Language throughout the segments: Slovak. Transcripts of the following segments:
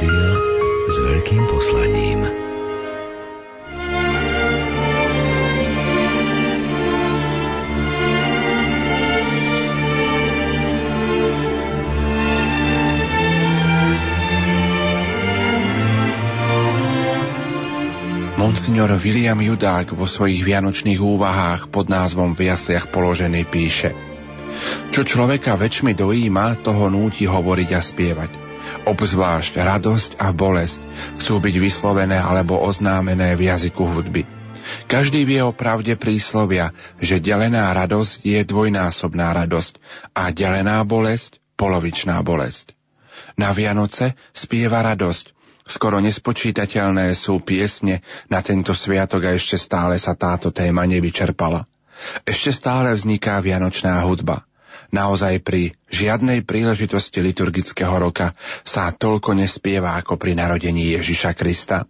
Rádio s veľkým poslaním. Monsignor William Judák vo svojich vianočných úvahách pod názvom V jasliach položený píše Čo človeka väčšmi dojíma, toho núti hovoriť a spievať. Obzvlášť radosť a bolesť chcú byť vyslovené alebo oznámené v jazyku hudby. Každý vie o pravde príslovia, že delená radosť je dvojnásobná radosť a delená bolesť polovičná bolesť. Na Vianoce spieva radosť, Skoro nespočítateľné sú piesne na tento sviatok a ešte stále sa táto téma nevyčerpala. Ešte stále vzniká vianočná hudba. Naozaj pri žiadnej príležitosti liturgického roka sa toľko nespieva ako pri narodení Ježiša Krista.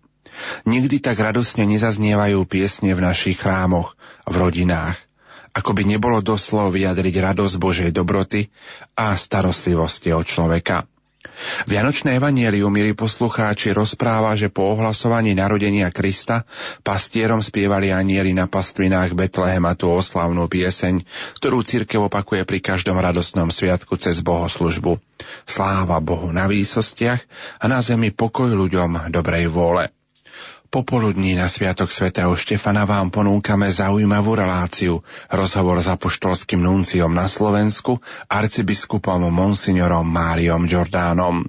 Nikdy tak radosne nezaznievajú piesne v našich chrámoch, v rodinách, ako by nebolo doslov vyjadriť radosť Božej dobroty a starostlivosti od človeka. Vianočné evanielium, milí poslucháči, rozpráva, že po ohlasovaní narodenia Krista pastierom spievali anieli na pastvinách Betlehema tú oslavnú pieseň, ktorú církev opakuje pri každom radostnom sviatku cez bohoslužbu. Sláva Bohu na výsostiach a na zemi pokoj ľuďom dobrej vôle. Popoludní na Sviatok svätého Štefana vám ponúkame zaujímavú reláciu, rozhovor s apoštolským nunciom na Slovensku, arcibiskupom Monsignorom Máriom Jordánom.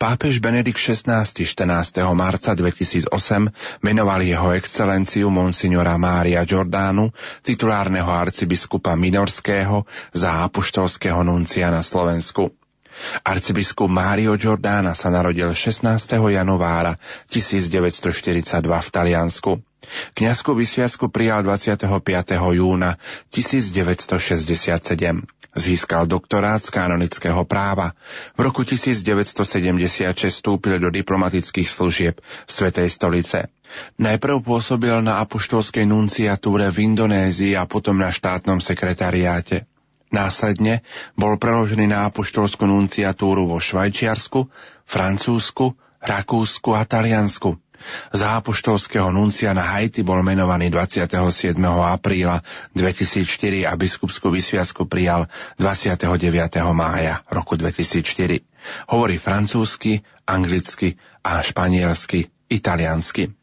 Pápež Benedikt XVI 14. marca 2008 menoval jeho excelenciu monsignora Mária Jordánu, titulárneho arcibiskupa Minorského, za apoštolského nuncia na Slovensku. Arcibiskup Mário Giordana sa narodil 16. januára 1942 v Taliansku. Kňazskú vysviacku prijal 25. júna 1967. Získal doktorát z kanonického práva. V roku 1976 vstúpil do diplomatických služieb Svetej stolice. Najprv pôsobil na apoštolskej nunciatúre v Indonézii a potom na štátnom sekretariáte. Následne bol preložený na apoštolskú nunciatúru vo Švajčiarsku, Francúzsku, Rakúsku a Taliansku. Za apoštolského nuncia na Haiti bol menovaný 27. apríla 2004 a biskupskú vysviacku prijal 29. mája roku 2004. Hovorí francúzsky, anglicky a španielsky, italiansky.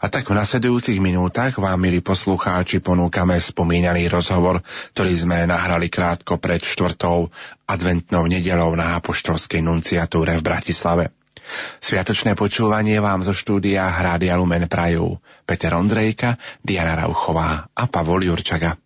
A tak v nasledujúcich minútach vám, milí poslucháči, ponúkame spomínaný rozhovor, ktorý sme nahrali krátko pred štvrtou adventnou nedelou na Apoštolskej nunciatúre v Bratislave. Sviatočné počúvanie vám zo štúdia Hrádia Lumen Prajú Peter Ondrejka, Diana Rauchová a Pavol Jurčaga.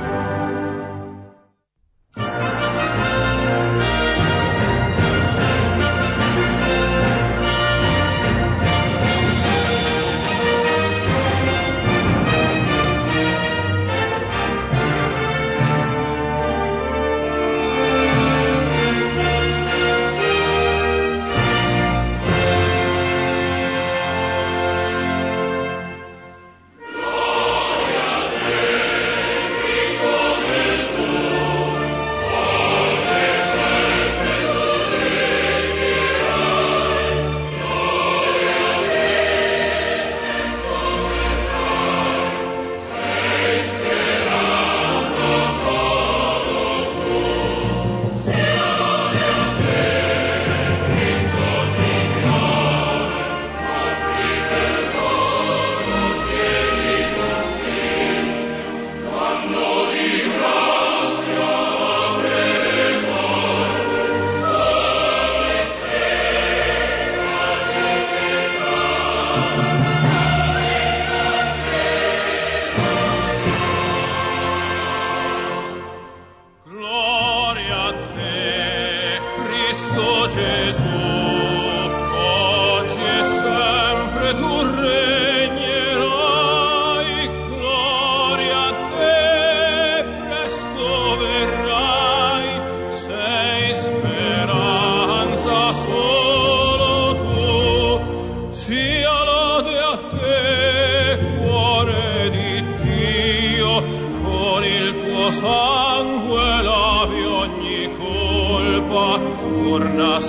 Otec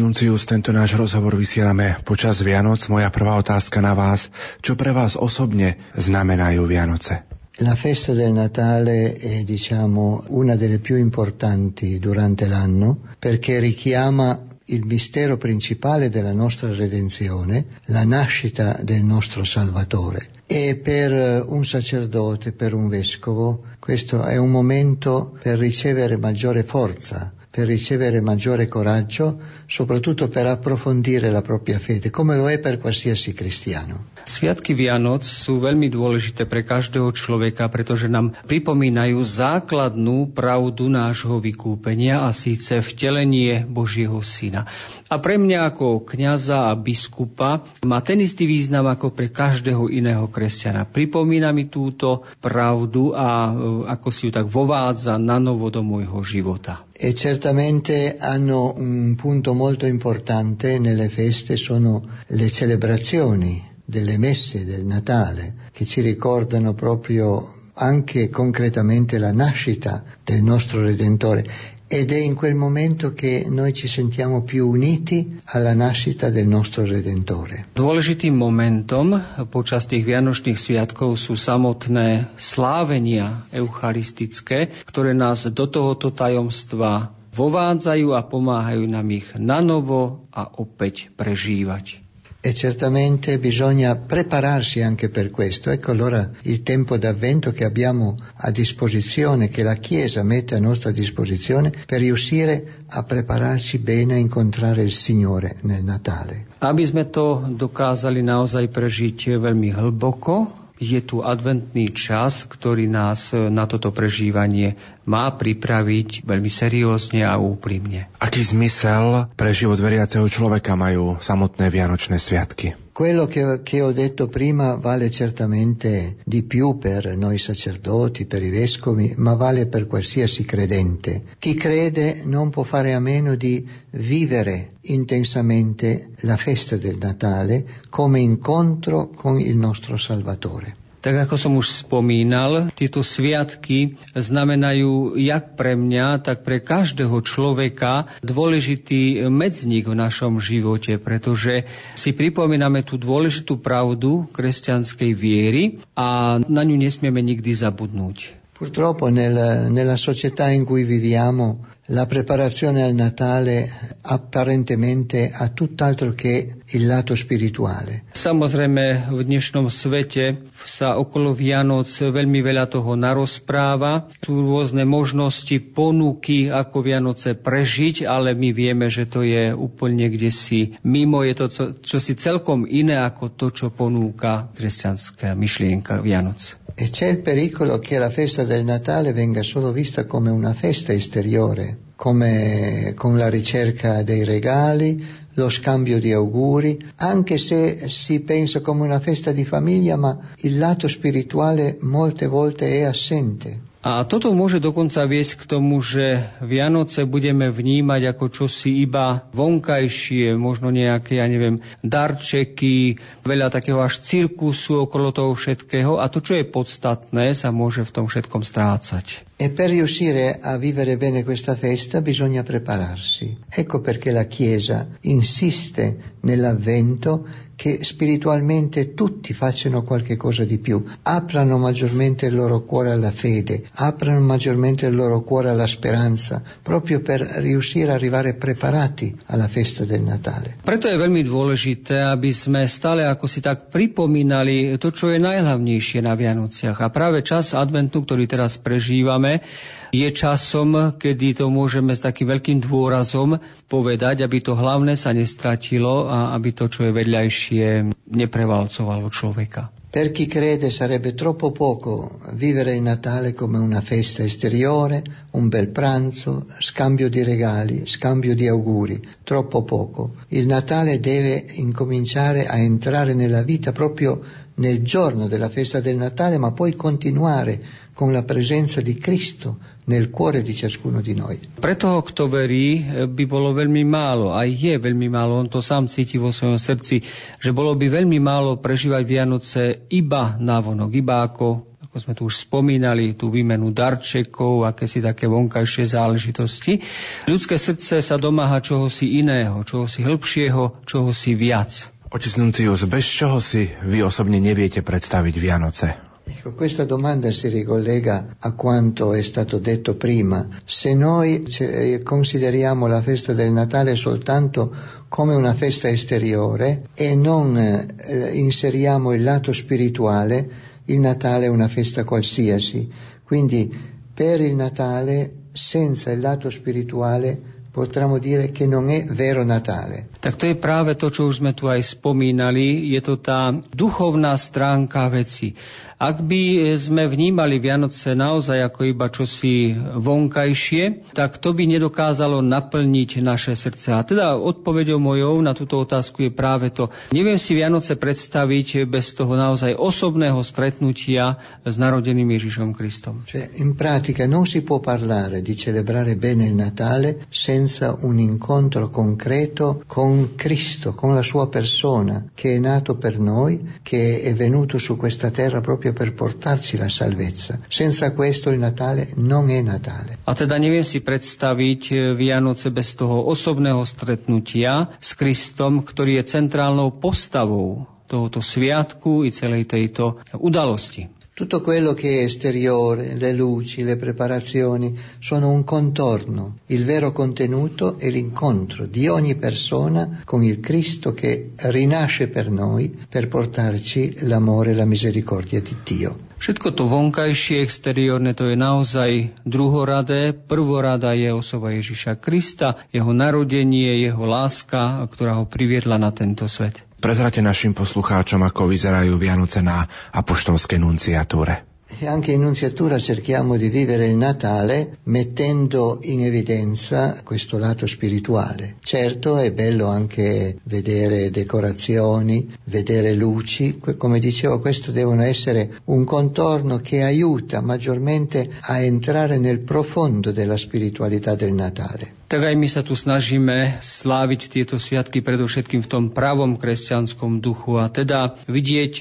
Nuncius, tento náš rozhovor vysielame počas Vianoc. Moja prvá otázka na vás. Čo pre vás osobne znamenajú Vianoce? La festa del Natale è diciamo una delle più importanti durante l'anno perché richiama il mistero principale della nostra redenzione, la nascita del nostro Salvatore. E per un sacerdote, per un vescovo, questo è un momento per ricevere maggiore forza, per ricevere maggiore coraggio, soprattutto per approfondire la propria fede, come lo è per qualsiasi cristiano. Sviatky Vianoc sú veľmi dôležité pre každého človeka, pretože nám pripomínajú základnú pravdu nášho vykúpenia a síce vtelenie Božieho Syna. A pre mňa ako kňaza a biskupa má ten istý význam ako pre každého iného kresťana. Pripomína mi túto pravdu a e, ako si ju tak vovádza na novo do môjho života. E certamente hanno un punto molto importante nelle feste sono le celebrazioni delle messe del Natale che ci ricordano proprio anche concretamente la nascita del nostro Redentore ed è in quel momento che noi ci sentiamo più uniti alla nascita del nostro Redentore. Dôležitým momentom počas tých Vianočných sviatkov sú samotné slávenia eucharistické, ktoré nás do tohoto tajomstva vovádzajú a pomáhajú nám ich nanovo a opäť prežívať. E certamente bisogna prepararsi anche per questo. Ecco allora il tempo d'avvento che abbiamo a disposizione, che la Chiesa mette a nostra disposizione per riuscire a prepararci bene a incontrare il Signore nel Natale. Aby sme to dokázali naozaj prežiť veľmi hlboko, je tu adventný čas, ktorý nás na toto prežívanie má pripraviť veľmi seriózne a úprimne. Aký zmysel pre život veriaceho človeka majú samotné Vianočné sviatky? Quello che, che, ho detto prima vale certamente di più per noi sacerdoti, per i vescovi, ma vale per qualsiasi credente. Chi crede non può fare a meno di vivere intensamente la festa del Natale come incontro con il nostro Salvatore. Tak ako som už spomínal, tieto sviatky znamenajú jak pre mňa, tak pre každého človeka dôležitý medzník v našom živote, pretože si pripomíname tú dôležitú pravdu kresťanskej viery a na ňu nesmieme nikdy zabudnúť. Purtroppo nel, nella società in cui viviamo la preparazione al Natale apparentemente ha tutt'altro che il lato spirituale. Samozrejme, v dnešnom svete sa okolo Vianoc veľmi veľa toho narozpráva. Sú rôzne možnosti, ponuky, ako Vianoce prežiť, ale my vieme, že to je úplne kde si mimo. Je to čo, čo si celkom iné ako to, čo ponúka kresťanská myšlienka Vianoc. E c'è il pericolo che la festa del Natale venga solo vista come una festa esteriore, come con la ricerca dei regali, lo scambio di auguri, anche se si pensa come una festa di famiglia, ma il lato spirituale molte volte è assente. A toto môže dokonca viesť k tomu, že Vianoce budeme vnímať ako čosi iba vonkajšie, možno nejaké, ja neviem, darčeky, veľa takého až cirkusu okolo toho všetkého a to, čo je podstatné, sa môže v tom všetkom strácať. E per riuscire a vivere bene questa festa bisogna prepararsi. Ecco perché la Chiesa insiste nell'avvento che spiritualmente tutti facciano qualche cosa di più, aprano maggiormente il loro cuore alla fede, aprano maggiormente il loro cuore alla speranza, proprio per riuscire a arrivare preparati alla festa del Natale. Preto je veľmi dôležité, aby sme stále ako si tak pripomínali to, čo je najhlavnejšie na Vianociach. A práve čas adventu, ktorý teraz prežívame, je časom, kedy to môžeme s takým veľkým dôrazom povedať, aby to hlavné sa nestratilo a aby to, čo je vedľajšie, neprevalcovalo človeka. Per chi crede sarebbe troppo poco vivere il Natale come una festa esteriore, un bel pranzo, scambio di regali, scambio di auguri, troppo poco. Il Natale deve incominciare a entrare nella vita proprio nel giorno della festa del Natale, ma poi continuare con la presenza di Cristo nel cuore di ciascuno di noi. Pre toho, kto verí, by bolo veľmi málo, aj je veľmi málo, on to sám cíti vo svojom srdci, že bolo by veľmi málo prežívať Vianoce iba vonok, iba ako ako sme tu už spomínali, tú výmenu darčekov, aké si také vonkajšie záležitosti. Ľudské srdce sa domáha čohosi iného, čohosi hĺbšieho, čohosi viac. Otec Nuncius, bez čoho si vy osobne neviete predstaviť Vianoce? Ecco, questa domanda si ricollega a quanto è stato detto prima. Se noi eh, consideriamo la festa del Natale soltanto come una festa esteriore e non eh, inseriamo il lato spirituale, il Natale è una festa qualsiasi. Quindi per il Natale, senza il lato spirituale, potremmo dire che non è vero Natale. Tak to je práve to, čo už sme tu aj spomínali. Je to tá duchovná stránka veci. Ak by sme vnímali Vianoce naozaj ako iba čosi vonkajšie, tak to by nedokázalo naplniť naše srdce. A teda odpovedou mojou na túto otázku je práve to. Neviem si Vianoce predstaviť bez toho naozaj osobného stretnutia s narodeným Ježišom Kristom. Cioè, in pratica non si può parlare di celebrare bene il Natale senza un incontro concreto con Cristo, con la sua persona, che è nato per noi, che è venuto su questa terra proprio proprio per portarci la salvezza. Senza questo il Natale non è Natale. A teda neviem si predstaviť eh, Vianoce bez toho osobného stretnutia s Kristom, ktorý je centrálnou postavou tohoto sviatku i celej tejto udalosti. Tutto quello che è esteriore, le luci, le preparazioni, sono un contorno. Il vero contenuto è l'incontro di ogni persona con il Cristo che rinasce per noi per portarci l'amore e la misericordia di Dio. Všetko to vonkajšie, exteriórne, to je naozaj druhoradé. Prvorada je osoba Ježiša Krista, jeho narodenie, jeho láska, ktorá ho priviedla na tento svet. Prezrate našim poslucháčom, ako vyzerajú Vianoce na apoštolskej nunciatúre. E anche in Nunziatura cerchiamo di vivere il Natale mettendo in evidenza questo lato spirituale. Certo è bello anche vedere decorazioni, vedere luci, come dicevo questo devono essere un contorno che aiuta maggiormente a entrare nel profondo della spiritualità del Natale. Tak aj my sa tu snažíme sláviť tieto sviatky predovšetkým v tom pravom kresťanskom duchu a teda vidieť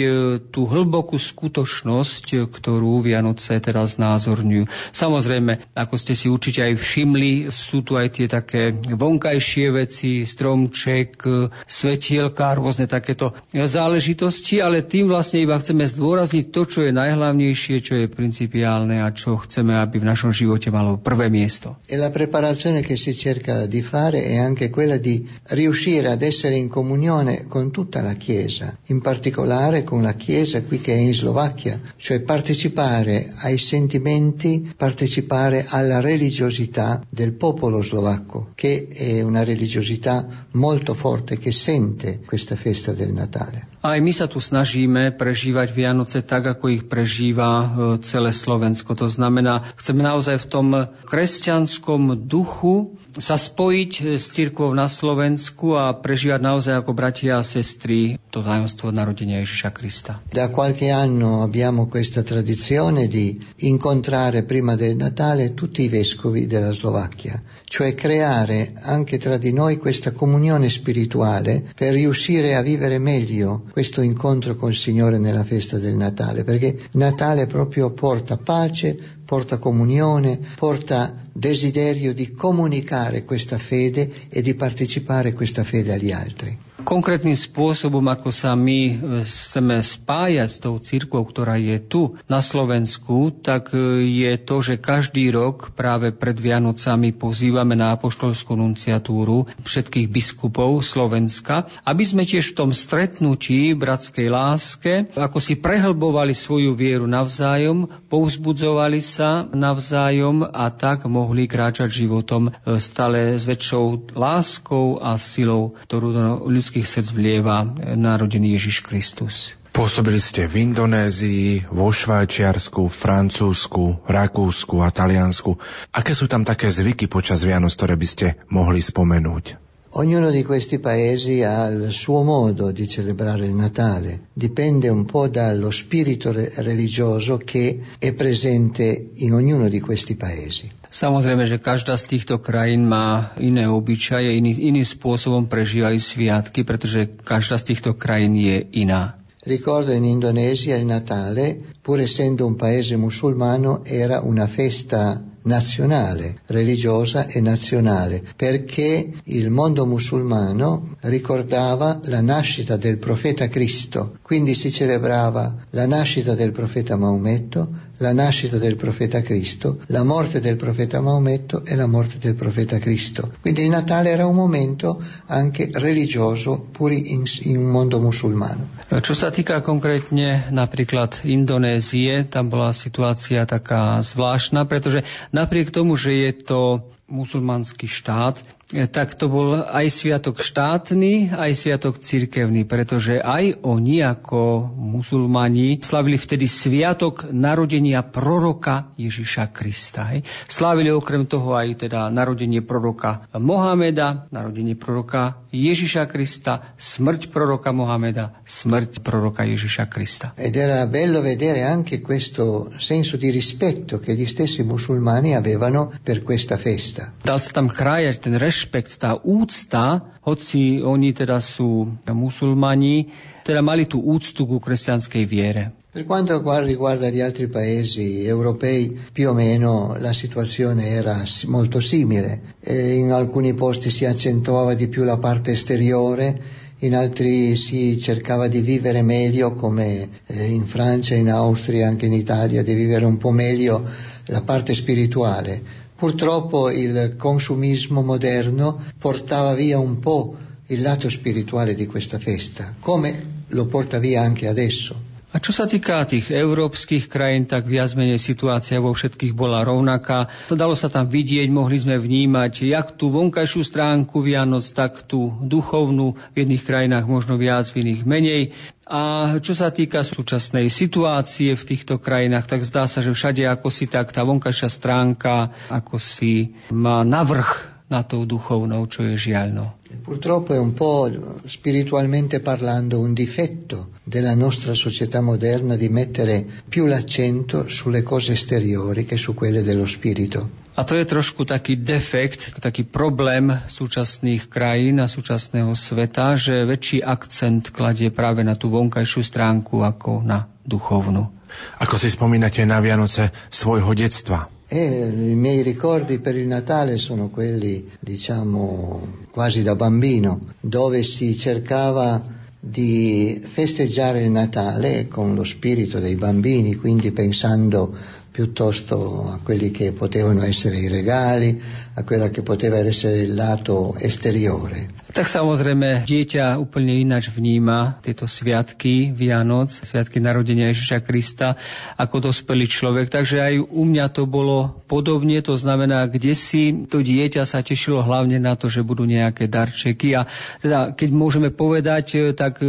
tú hlbokú skutočnosť, ktorú Vianoce teda znázorňujú. Samozrejme, ako ste si určite aj všimli, sú tu aj tie také vonkajšie veci, stromček, svetielka, rôzne takéto záležitosti, ale tým vlastne iba chceme zdôrazniť to, čo je najhlavnejšie, čo je principiálne a čo chceme, aby v našom živote malo prvé miesto. E la preparazione che si cerca di fare è anche quella di riuscire ad essere in comunione con tutta la Chiesa, in particolare con la Chiesa qui che è in Slovacchia, cioè partecipare ai sentimenti, partecipare alla religiosità del popolo slovacco, che è una religiosità molto forte che sente questa festa del Natale. Aj my sa tu snažíme prežívať Vianoce tak, ako ich prežíva celé Slovensko. To znamená, chceme naozaj v tom kresťanskom duchu sa spojiť e, s cirkvou na Slovensku a prežívať naozaj ako bratia a sestry to tajomstvo narodenia Ježiša Krista. Da qualche anno abbiamo questa tradizione di incontrare prima del Natale tutti i vescovi della Slovacchia, cioè creare anche tra di noi questa comunione spirituale per riuscire a vivere meglio questo incontro col Signore nella festa del Natale, perché Natale proprio porta pace, porta comunione, porta desiderio di comunicare questa fede e di partecipare questa fede agli altri. Konkrétnym spôsobom, ako sa my e, chceme spájať s tou církvou, ktorá je tu na Slovensku, tak e, je to, že každý rok práve pred Vianocami pozývame na apoštolskú nunciatúru všetkých biskupov Slovenska, aby sme tiež v tom stretnutí bratskej láske, ako si prehlbovali svoju vieru navzájom, povzbudzovali sa navzájom a tak mohli kráčať životom e, stále s väčšou láskou a silou, ktorú ľudské ľudských srdc vlieva narodený Ježiš Kristus. Pôsobili ste v Indonézii, vo Švajčiarsku, Francúzsku, Rakúsku a Taliansku. Aké sú tam také zvyky počas Vianoc, ktoré by ste mohli spomenúť? Ognuno di questi paesi ha il suo modo di celebrare il Natale, dipende un po' dallo spirito religioso che è presente in ognuno di questi paesi. Samozrejme, že každá z týchto krajín má iné obyčaje, iný, iným spôsobom prežívajú sviatky, pretože každá z týchto krajín je iná. Ricordo in Indonesia il Natale, pur essendo un paese musulmano, era una festa nazionale, religiosa e nazionale, perché il mondo musulmano ricordava la nascita del profeta Cristo, quindi si celebrava la nascita del profeta Maometto, la nascita del profeta Cristo, la morte del profeta Maometto e la morte del profeta Cristo. Quindi il Natale era un momento anche religioso pur in, in mondo musulmano. Čo sa týka konkrétne napríklad Indonézie, tam bola situácia taká zvláštna, pretože napriek tomu, že je to musulmanský štát, tak to bol aj sviatok štátny, aj sviatok cirkevný, pretože aj oni ako musulmani slavili vtedy sviatok narodenia proroka Ježiša Krista. Hej. Slavili okrem toho aj teda narodenie proroka Mohameda, narodenie proroka Ježiša Krista, smrť proroka Mohameda, smrť proroka Ježiša Krista. Ed era bello vedere anche questo senso di rispetto che gli stessi musulmani avevano per questa festa. Dal sa tam chrájať ten reš rešpekt, tá úcta, hoci oni teda sú musulmani, teda mali tú úctu ku kresťanskej viere. Per quanto riguarda gli altri paesi europei, più o meno la situazione era molto simile. E in alcuni posti si accentuava di più la parte esteriore, in altri si cercava di vivere meglio, come eh, in Francia, in Austria, anche in Italia, di vivere un po' meglio la parte spirituale. Purtroppo il consumismo moderno portava via un po' il lato spirituale di questa festa, come lo porta via anche adesso. A čo sa týka tých európskych krajín, tak viac menej situácia vo všetkých bola rovnaká. To dalo sa tam vidieť, mohli sme vnímať jak tú vonkajšiu stránku Vianoc, tak tú duchovnú. V jedných krajinách možno viac, v iných menej. A čo sa týka súčasnej situácie v týchto krajinách, tak zdá sa, že všade ako si tak tá vonkajšia stránka ako si má navrh na tou duchovnou, čo je žiaľno. Purtroppo è un po' spiritualmente parlando un difetto della nostra società moderna di mettere più l'accento sulle cose esteriori che su quelle dello spirito. A to je trošku taký defekt, taký problém súčasných krajín a súčasného sveta, že väčší akcent kladie práve na tú vonkajšiu stránku ako na duchovnú. Ako si spomínate na Vianoce svojho detstva? E i miei ricordi per il Natale sono quelli, diciamo, quasi da bambino, dove si cercava di festeggiare il Natale con lo spirito dei bambini, quindi pensando piuttosto a quelli che potevano essere i regali, a quella che poteva essere il lato esteriore. Tak samozrejme, dieťa úplne ináč vníma tieto sviatky Vianoc, sviatky narodenia Ježiša Krista ako dospelý človek. Takže aj u mňa to bolo podobne, to znamená, kde si to dieťa sa tešilo hlavne na to, že budú nejaké darčeky. A teda, keď môžeme povedať, tak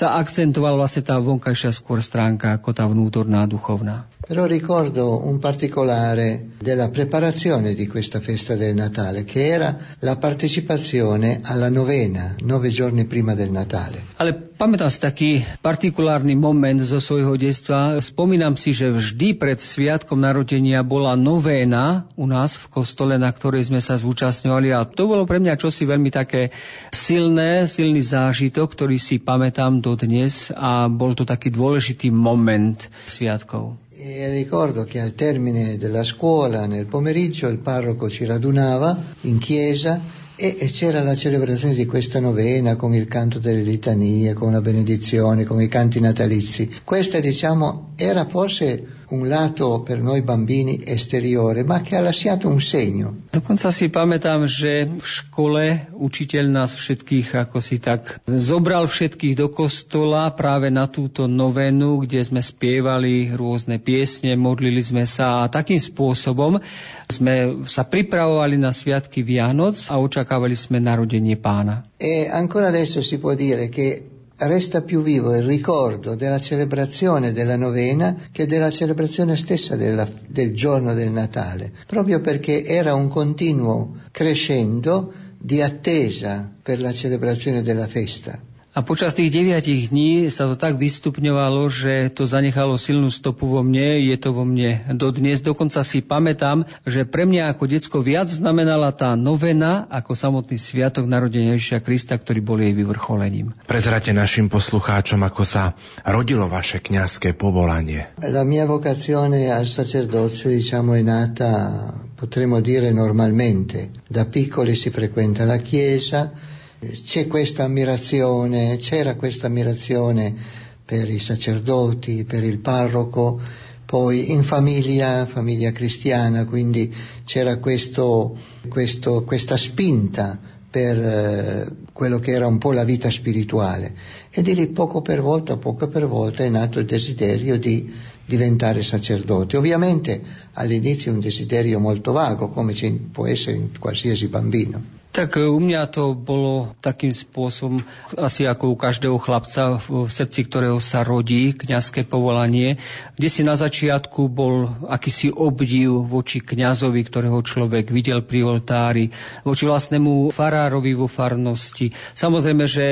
sa akcentovala vlastne tá vonkajšia skôr stránka ako tá vnútorná duchovná. Però ricordo un particolare della preparazione di questa festa del Natale, che era la partecipazione alla novena, nove giorni prima del Natale. Ale pamätám si taký partikulárny moment zo svojho detstva. Spomínam si, že vždy pred sviatkom narodenia bola novéna u nás v kostole, na ktorej sme sa zúčastňovali a to bolo pre mňa čosi veľmi také silné, silný zážitok, ktorý si pamätám dodnes a bol to taký dôležitý moment sviatkov. E ricordo che al termine della scuola, nel pomeriggio, il parroco ci radunava in chiesa e, c'era la celebrazione di questa novena con il canto delle litanie, con la benedizione, con i canti natalizi. Questa, diciamo, era forse un lato per noi bambini esteriore, ma che ha lasciato un segno. Dokonca si pamätám, že v škole učiteľ nás všetkých ako si tak zobral všetkých do kostola práve na túto novenu, kde sme spievali rôzne piesne, modlili sme sa a takým spôsobom sme sa pripravovali na sviatky Vianoc a očakávali sme narodenie pána. E ancora adesso si può dire che resta più vivo il ricordo della celebrazione della novena che della celebrazione stessa della, del giorno del Natale, proprio perché era un continuo crescendo di attesa per la celebrazione della festa. A počas tých deviatich dní sa to tak vystupňovalo, že to zanechalo silnú stopu vo mne, je to vo mne dodnes. Dokonca si pamätám, že pre mňa ako decko viac znamenala tá novena ako samotný sviatok narodenia Ježiša Krista, ktorý bol jej vyvrcholením. Prezrate našim poslucháčom, ako sa rodilo vaše kňazské povolanie. La mia vocazione al sacerdozio diciamo è nata, potremmo dire normalmente. Da piccoli si frequenta la chiesa, c'è questa ammirazione, c'era questa ammirazione per i sacerdoti, per il parroco, poi in famiglia, famiglia cristiana, quindi c'era questo, questo, questa spinta per eh, quello che era un po' la vita spirituale e di lì poco per volta, poco per volta è nato il desiderio di diventare sacerdote. Ovviamente all'inizio è un desiderio molto vago, come può essere in qualsiasi bambino. Tak e, u mňa to bolo takým spôsobom, asi ako u každého chlapca, v srdci ktorého sa rodí kňazské povolanie, kde si na začiatku bol akýsi obdiv voči kňazovi, ktorého človek videl pri oltári, voči vlastnému farárovi vo farnosti. Samozrejme, že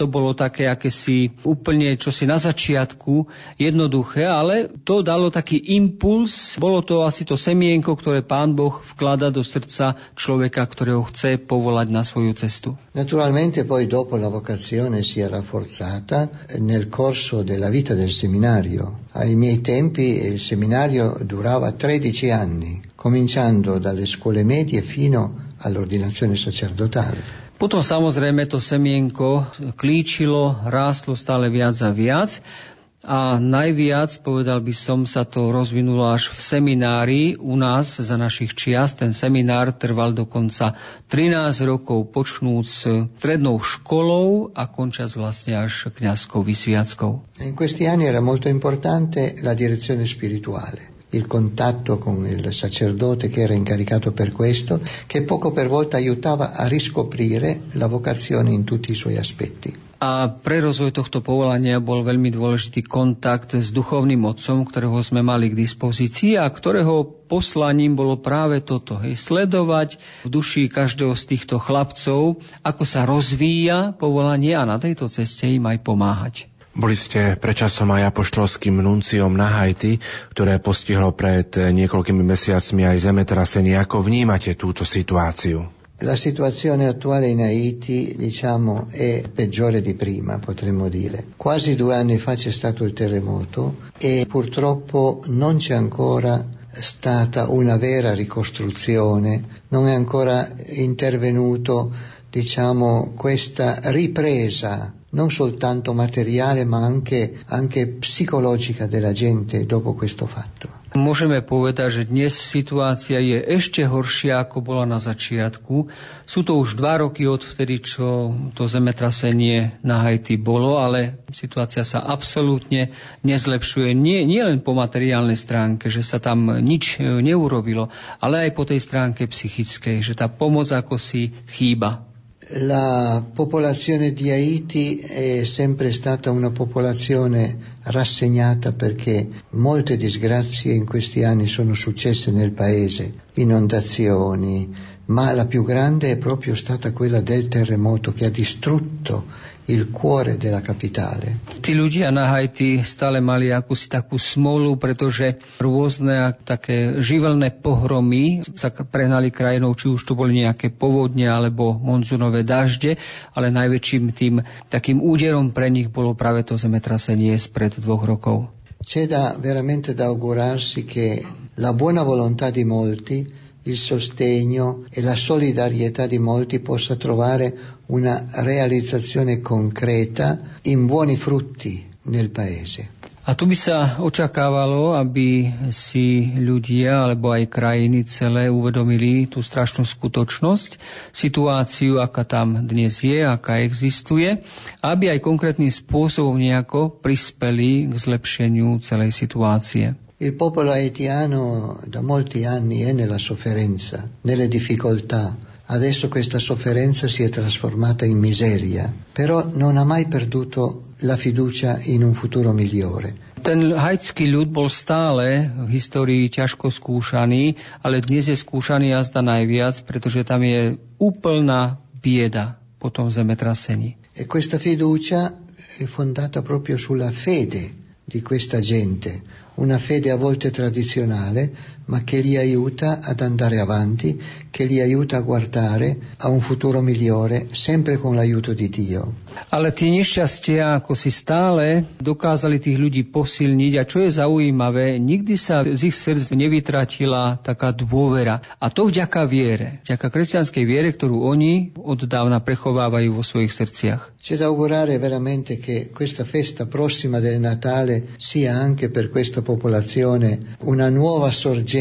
to bolo také akési úplne čosi na začiatku jednoduché, ale to dalo taký impuls, bolo to asi to semienko, ktoré pán Boh vklada do srdca človeka, ktorého chce povolať povolať na svoju cestu. Naturalmente poi dopo la vocazione si è rafforzata nel corso della vita del seminario. Ai miei tempi il seminario durava 13 anni, cominciando dalle scuole medie fino all'ordinazione sacerdotale. Potom samozrejme to semienko klíčilo, rástlo stále viac a viac a najviac, povedal by som, sa to rozvinulo až v seminári u nás za našich čias. Ten seminár trval dokonca 13 rokov, počnúc strednou školou a končas vlastne až kňazskou vysviackou. In questi anni era molto importante la direzione spirituale il contatto con il sacerdote che era incaricato per questo, che poco per volta aiutava a riscoprire la vocazione in tutti i suoi aspetti. A pre rozvoj tohto povolania bol veľmi dôležitý kontakt s duchovným otcom, ktorého sme mali k dispozícii a ktorého poslaním bolo práve toto, hej, sledovať v duši každého z týchto chlapcov, ako sa rozvíja povolanie a na tejto ceste im aj pomáhať. Boli ste predčasom aj apoštolským nunciom na Haiti, ktoré postihlo pred niekoľkými mesiacmi aj zemetrasenie. Ako vnímate túto situáciu? La situazione attuale in Haiti, diciamo, è peggiore di prima, potremmo dire. Quasi due anni fa c'è stato il terremoto e purtroppo non c'è ancora stata una vera ricostruzione, non è ancora intervenuto, diciamo, questa ripresa non soltanto materiale ma anche, anche psicologica della gente dopo questo fatto. Môžeme povedať, že dnes situácia je ešte horšia, ako bola na začiatku. Sú to už dva roky od vtedy, čo to zemetrasenie na Haiti bolo, ale situácia sa absolútne nezlepšuje. Nie, nie len po materiálnej stránke, že sa tam nič neurobilo, ale aj po tej stránke psychickej, že tá pomoc ako si chýba. La popolazione di Haiti è sempre stata una popolazione rassegnata perché molte disgrazie in questi anni sono successe nel paese, inondazioni, ma la più grande è proprio stata quella del terremoto che ha distrutto il cuore della capitale. Tí ľudia na Haiti stále mali akúsi takú smolu, pretože rôzne také živelné pohromy sa prehnali krajinou, či už to boli nejaké povodne alebo monzunové dažde, ale najväčším tým takým úderom pre nich bolo práve to zemetrasenie spred dvoch rokov. C'è da veramente da augurarsi che la buona volontà di molti il sostegno e la solidarietà di molti possa trovare una realizzazione concreta in buoni frutti nel paese. A tu by sa očakávalo, aby si ľudia alebo aj krajiny celé uvedomili tú strašnú skutočnosť, situáciu, aká tam dnes je, aká existuje, aby aj konkrétnym spôsobom nejako prispeli k zlepšeniu celej situácie. Il popolo haitiano da molti anni è nella sofferenza, nelle difficoltà. Adesso questa sofferenza si è trasformata in miseria, però non ha mai perduto la fiducia in un futuro migliore. Ten haitský ľud bol stále v histórii ťažko skúšaný, ale dnes je skúšaný jazda najviac, pretože tam je úplná bieda po tom zemetrasení. E questa fiducia è fondata proprio sulla fede di questa gente, una fede a volte tradizionale, ma che li aiuta ad andare avanti, che li aiuta a guardare a un futuro migliore, sempre con l'aiuto di Dio. Ale tie nešťastia, ako si stále dokázali tých ľudí posilniť a čo je zaujímavé, nikdy sa z ich srdc nevytratila taká dôvera. A to vďaka viere, vďaka kresťanskej viere, ktorú oni od dávna prechovávajú vo svojich srdciach. C'è da augurare veramente che questa festa prossima del Natale sia anche per questa popolazione una nuova sorgente,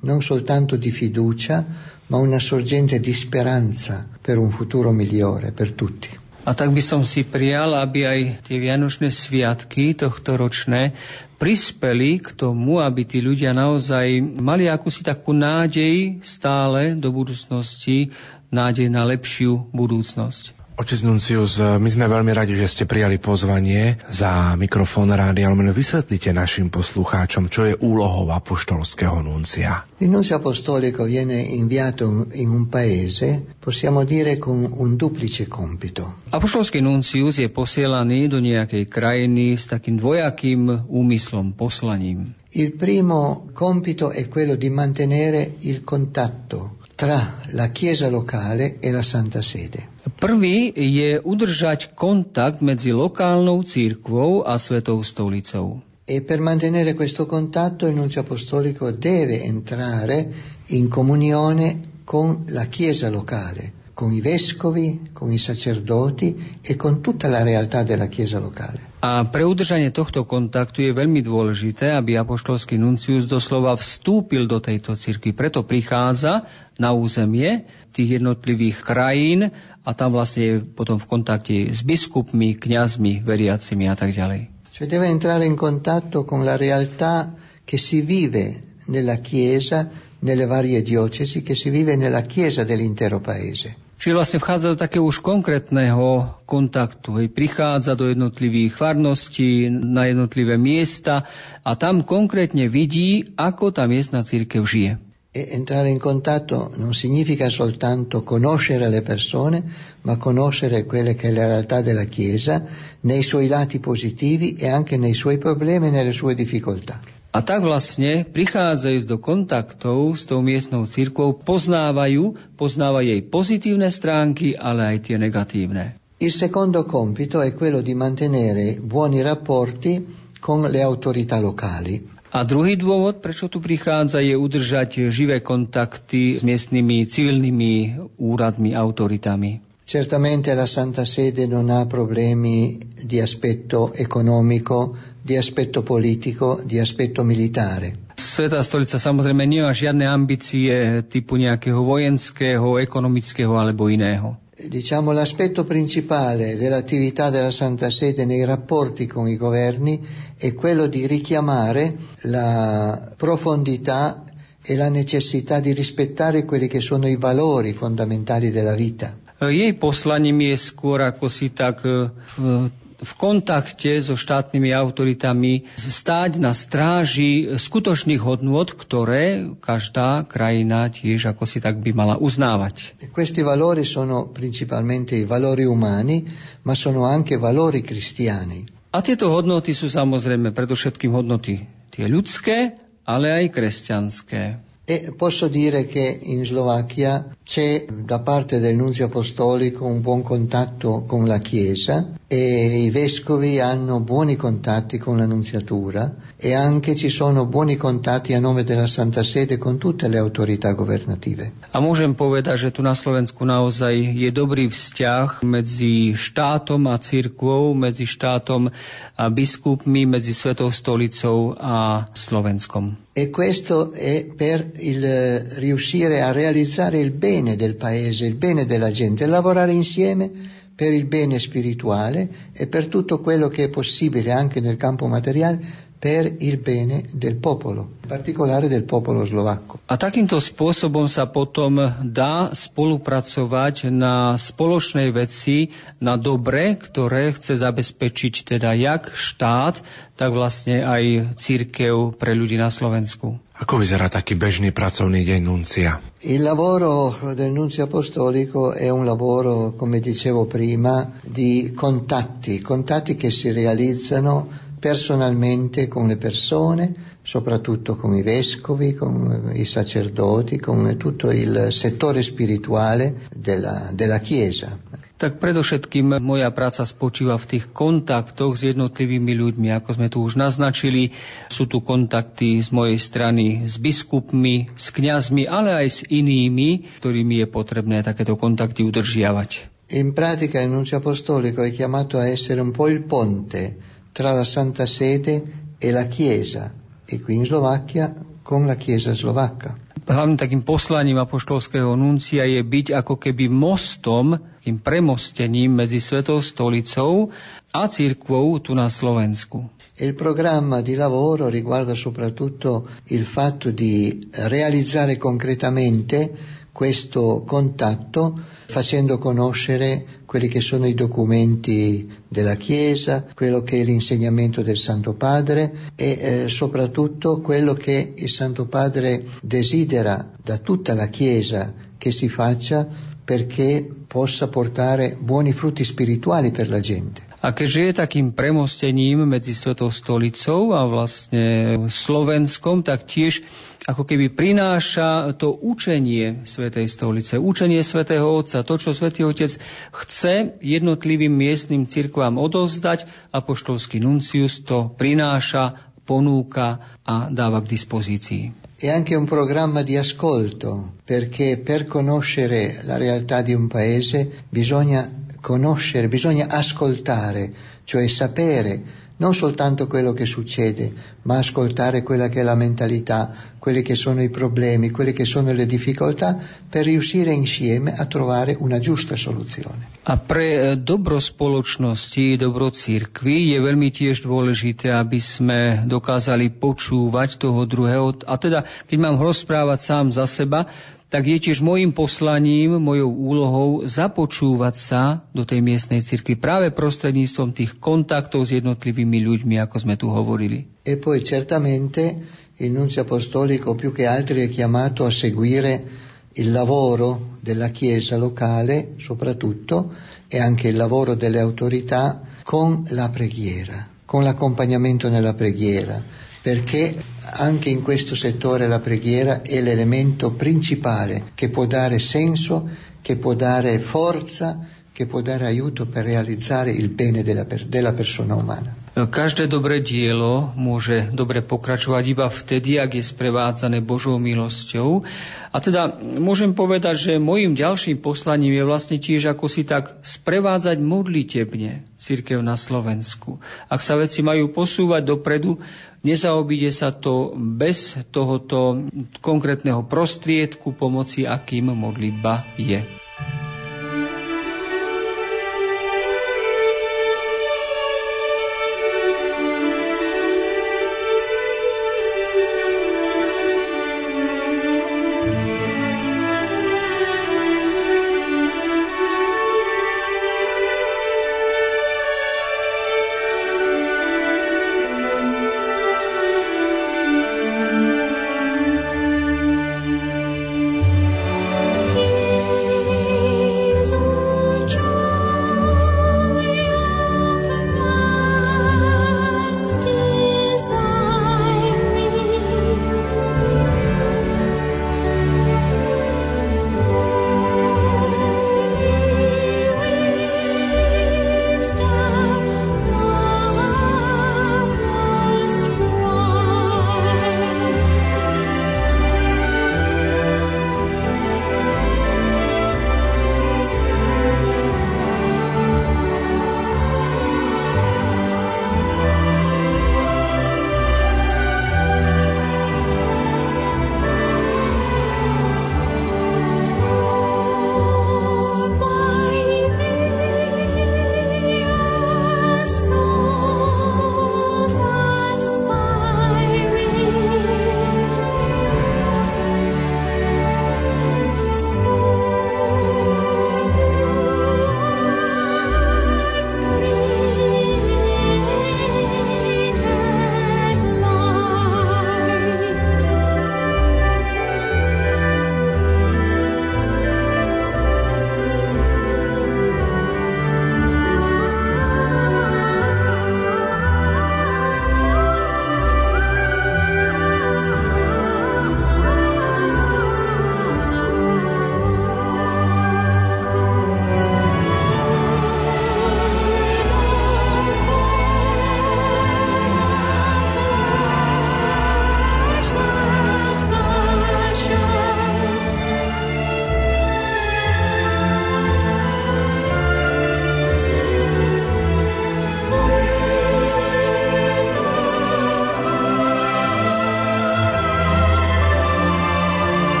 non soltanto di fiducia, ma una sorgente di speranza per un futuro migliore per tutti. A tak by som si prijal, aby aj tie Vianočné sviatky tohto ročné prispeli k tomu, aby tí ľudia naozaj mali akúsi takú nádej stále do budúcnosti, nádej na lepšiu budúcnosť. Otec Nuncius, my sme veľmi radi, že ste prijali pozvanie za mikrofón rády, ale vysvetlite našim poslucháčom, čo je úlohou apoštolského nuncia. Il nunzio apostolico viene inviato in un paese, possiamo dire con un duplice compito. Apoštolský nuncius je posielaný do nejakej krajiny s takým dvojakým úmyslom, poslaním. Il primo compito è quello di mantenere il contatto tra la Chiesa locale e la Santa Sede. Prvý je udržať kontakt medzi lokálnou církvou a Svetou stolicou. E per mantenere questo contatto il nunzio apostolico deve entrare in comunione con la Chiesa locale, con i vescovi, con i sacerdoti e con tutta la realtà della Chiesa locale. A pre udržanie tohto kontaktu je veľmi dôležité, aby apoštolský nuncius doslova vstúpil do tejto cirkvi. Preto prichádza na územie tých jednotlivých krajín a tam vlastne je potom v kontakte s biskupmi, kňazmi, veriacimi a tak ďalej. Cioè deve entrare in contatto con la realtà che si vive nella Chiesa, nelle varie diocesi, che si vive nella Chiesa dell'intero Paese. Čiže vlastne vchádza do takého už konkrétneho kontaktu. Hej, prichádza do jednotlivých farností, na jednotlivé miesta a tam konkrétne vidí, ako tá miestna církev žije. Entrare in contatto non significa soltanto conoscere le persone, ma conoscere quelle che è la realtà della Chiesa nei suoi lati positivi e anche nei suoi problemi e nelle sue difficoltà. A tak vlastne prichádzajú do kontaktov s tou miestnou církvou, poznávajú, poznávajú jej pozitívne stránky, ale aj tie negatívne. Il secondo compito è quello di mantenere buoni rapporti con le autorità locali. A druhý dôvod, prečo tu prichádza, je udržať živé kontakty s miestnymi civilnými úradmi, autoritami. Certamente la Santa Sede non ha problemi di aspetto economico, di aspetto politico, di aspetto militare. Svetá stolica samozrejme nemá žiadne ambície typu nejakého vojenského, ekonomického alebo iného. Diciamo l'aspetto principale dell'attività della Santa Sede nei rapporti con i governi è quello di richiamare la profondità e la necessità di rispettare quelli che sono i valori fondamentali della vita. Jej poslaním je skôr ako si tak v, v kontakte so štátnymi autoritami stáť na stráži skutočných hodnôt, ktoré každá krajina tiež ako si tak by mala uznávať. Questi valori sono principalmente i valori umani, ma sono anche valori cristiani. A tieto hodnoty sú samozrejme predovšetkým hodnoty tie ľudské, ale aj kresťanské. E posso dire che in Slovacchia c'è da parte del nunzio apostolico un buon contatto con la Chiesa e i vescovi hanno buoni contatti con la nunziatura e anche ci sono buoni contatti a nome della Santa Sede con tutte le autorità governative. A môžem povedať, že tu na Slovensku naozaj je dobrý vzťah medzi štátom a cirkvou, medzi štátom a biskupmi, medzi Svetou stolicou a Slovenskom. E questo è per il riuscire a realizzare il bene del paese, il bene della gente, lavorare insieme per il bene spirituale e per tutto quello che è possibile anche nel campo materiale per il bene del popolo, in particolare del popolo slovacco. A takýmto spôsobom sa potom dá spolupracovať na spoločnej veci, na dobre, ktoré chce zabezpečiť teda jak štát, tak vlastne aj církev pre ľudí na Slovensku. Ako vyzerá taký bežný pracovný deň nuncia? Il lavoro del nunzio apostolico è un lavoro, come dicevo prima, di contatti, contatti che si realizzano personalmente con le persone, soprattutto con i vescovi, con i sacerdoti, con tutto il settore spirituale della, della Chiesa. Tak predovšetkým moja práca spočíva v tých kontaktoch s jednotlivými ľuďmi. Ako sme tu už naznačili, sú tu kontakty z mojej strany s biskupmi, s kňazmi, ale aj s inými, ktorými je potrebné takéto kontakty udržiavať. In pratica il nuncio apostolico è chiamato a essere un po' il ponte tra la Santa Sede e la Chiesa e qui in Slovacchia con la Chiesa slovacca. Hlavným takým poslaním apoštolského nuncia je byť ako keby mostom, tým premostením medzi Svetou stolicou a církvou tu na Slovensku. Il programma di lavoro riguarda soprattutto il fatto di realizzare concretamente questo contatto facendo conoscere quelli che sono i documenti della Chiesa, quello che è l'insegnamento del Santo Padre e eh, soprattutto quello che il Santo Padre desidera da tutta la Chiesa che si faccia perché possa portare buoni frutti spirituali per la gente. A keďže je takým premostením medzi Svetou stolicou a vlastne Slovenskom, tak tiež ako keby prináša to učenie Svetej stolice, učenie Svetého Otca, to, čo Svetý Otec chce jednotlivým miestnym cirkvám odovzdať, apoštolský nuncius to prináša ponúka a dáva k dispozícii. È anche un programma di ascolto, perché per conoscere la realtà di un paese bisogna conoscere, bisogna ascoltare, cioè sapere non soltanto quello che succede, ma ascoltare quella che è la mentalità, quelli che sono i problemi, quelle che sono le difficoltà, per riuscire insieme a trovare una giusta soluzione. A pre eh, dobro spoločnosti, dobro církvy je veľmi tiež dôležité, aby sme dokázali počúvať toho druhého. A teda, keď mám rozprávať sám za seba, tak je tiež môjim poslaním, mojou úlohou započúvať sa do tej miestnej cirkvi práve prostredníctvom tých kontaktov s jednotlivými ľuďmi, ako sme tu hovorili. E poi certamente il nunzio apostolico più che altri è chiamato a seguire il lavoro della Chiesa locale soprattutto e anche il lavoro delle autorità con la preghiera, con l'accompagnamento nella preghiera, perché anche in questo settore la preghiera è l'elemento principale che può dare senso, che può dare forza, che può dare aiuto per realizzare il bene della, della persona umana. Každé dobré dielo môže dobre pokračovať iba vtedy, ak je sprevádzané Božou milosťou. A teda môžem povedať, že môjim ďalším poslaním je vlastne tiež ako si tak sprevádzať modlitebne církev na Slovensku. Ak sa veci majú posúvať dopredu, nezaobíde sa to bez tohoto konkrétneho prostriedku pomoci, akým modlitba je.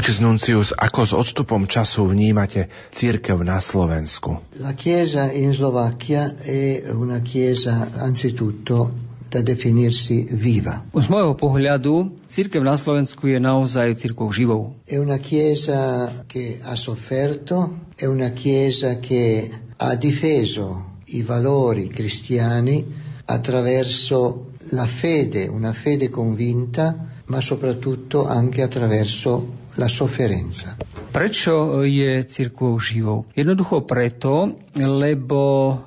Otec Nuncius, ako s odstupom času vnímate církev na Slovensku? La Chiesa in Slovacchia è una Chiesa anzitutto da definirsi viva. Z môjho pohľadu církev na Slovensku je naozaj církou živou. È una Chiesa che ha sofferto, è una Chiesa che ha difeso i valori cristiani attraverso la fede, una fede convinta, ma soprattutto anche attraverso la sofferenza. Prečo je církvou živou? Jednoducho preto, lebo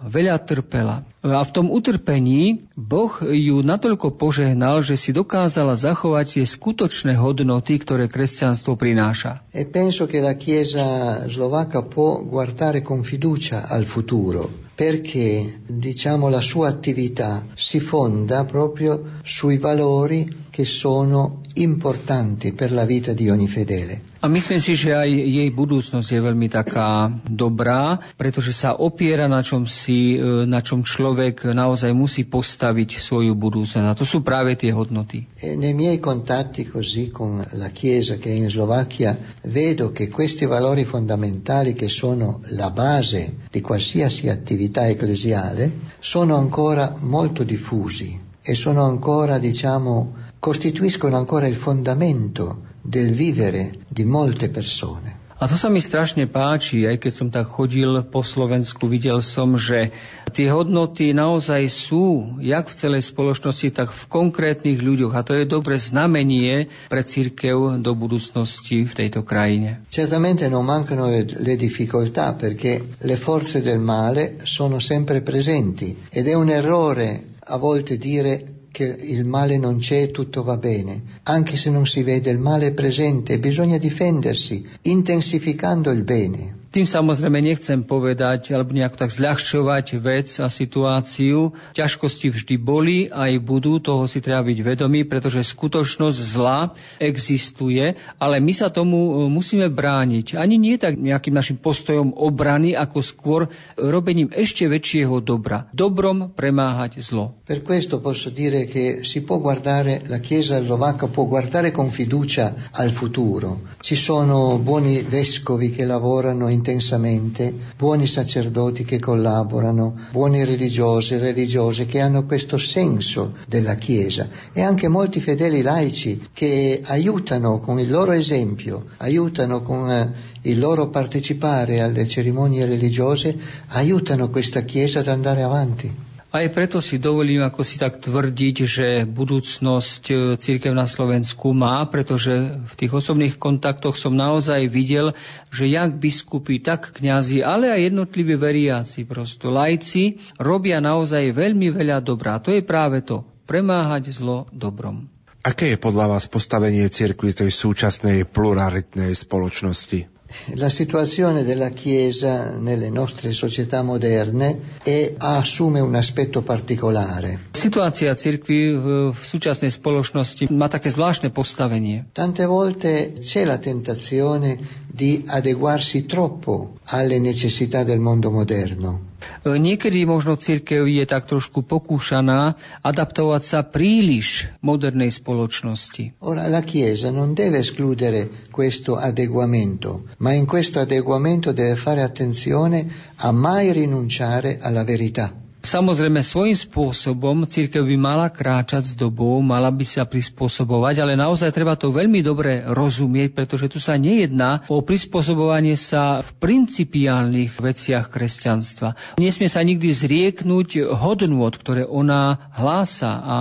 veľa trpela. A v tom utrpení Boh ju natoľko požehnal, že si dokázala zachovať tie skutočné hodnoty, ktoré kresťanstvo prináša. E penso che la Chiesa slovacca può guardare con fiducia al futuro, perché diciamo la sua attività si fonda proprio sui valori che sono importanti per la vita di ogni fedele. A myslím si, že aj jej budúcnosť je veľmi taká dobrá, pretože sa opiera na čom, si, na čom človek naozaj musí postaviť svoju budúcnosť. A to sú práve tie hodnoty. E nei miei contatti così con la Chiesa che è in Slovacchia vedo che questi valori fondamentali che sono la base di qualsiasi attività ecclesiale sono ancora molto diffusi e sono ancora, diciamo, costituiscono ancora il fondamento del vivere di molte persone. A to sa mi strašne páči, aj keď som tak chodil po Slovensku, videl som, že tie hodnoty naozaj sú, jak v celej spoločnosti, tak v konkrétnych ľuďoch. A to je dobre znamenie pre církev do budúcnosti v tejto krajine. Certamente non mancano le difficoltà perché le forze del male sono sempre presenti ed è un errore a volte dire che il male non c'è, tutto va bene. Anche se non si vede, il male presente, bisogna difendersi, intensificando il bene. Tým samozrejme nechcem povedať alebo nejako tak zľahčovať vec a situáciu. Ťažkosti vždy boli, aj budú, toho si treba byť vedomý, pretože skutočnosť zla existuje, ale my sa tomu e, musíme brániť. Ani nie tak nejakým našim postojom obrany, ako skôr robením ešte väčšieho dobra. Dobrom premáhať zlo. Per questo posso dire che si può guardare, la Chiesa slovacca può guardare con fiducia al futuro. Ci sono buoni vescovi che lavorano in intensamente, buoni sacerdoti che collaborano, buoni religiosi, religiose che hanno questo senso della Chiesa e anche molti fedeli laici che aiutano con il loro esempio, aiutano con eh, il loro partecipare alle cerimonie religiose, aiutano questa Chiesa ad andare avanti. Aj preto si dovolím ako si tak tvrdiť, že budúcnosť e, církev na Slovensku má, pretože v tých osobných kontaktoch som naozaj videl, že jak biskupy, tak kňazi, ale aj jednotliví veriaci, prosto lajci, robia naozaj veľmi veľa dobrá. To je práve to, premáhať zlo dobrom. Aké je podľa vás postavenie cirkvi tej súčasnej pluralitnej spoločnosti? La situazione della Chiesa nelle nostre società moderne è, assume un aspetto particolare. Situácia cirkvi v súčasnej spoločnosti má také zvláštne postavenie. Tante volte c'è la tentazione di adeguarsi troppo alle necessità del mondo moderno. Niekedy možno církev je tak trošku pokúšaná adaptovať sa príliš modernej spoločnosti. Ora la Chiesa non deve escludere questo adeguamento, ma in questo adeguamento deve fare attenzione a mai rinunciare alla verità. Samozrejme, svojím spôsobom církev by mala kráčať s dobou, mala by sa prispôsobovať, ale naozaj treba to veľmi dobre rozumieť, pretože tu sa nejedná o prispôsobovanie sa v principiálnych veciach kresťanstva. Nesmie sa nikdy zrieknúť hodnôt, ktoré ona hlása a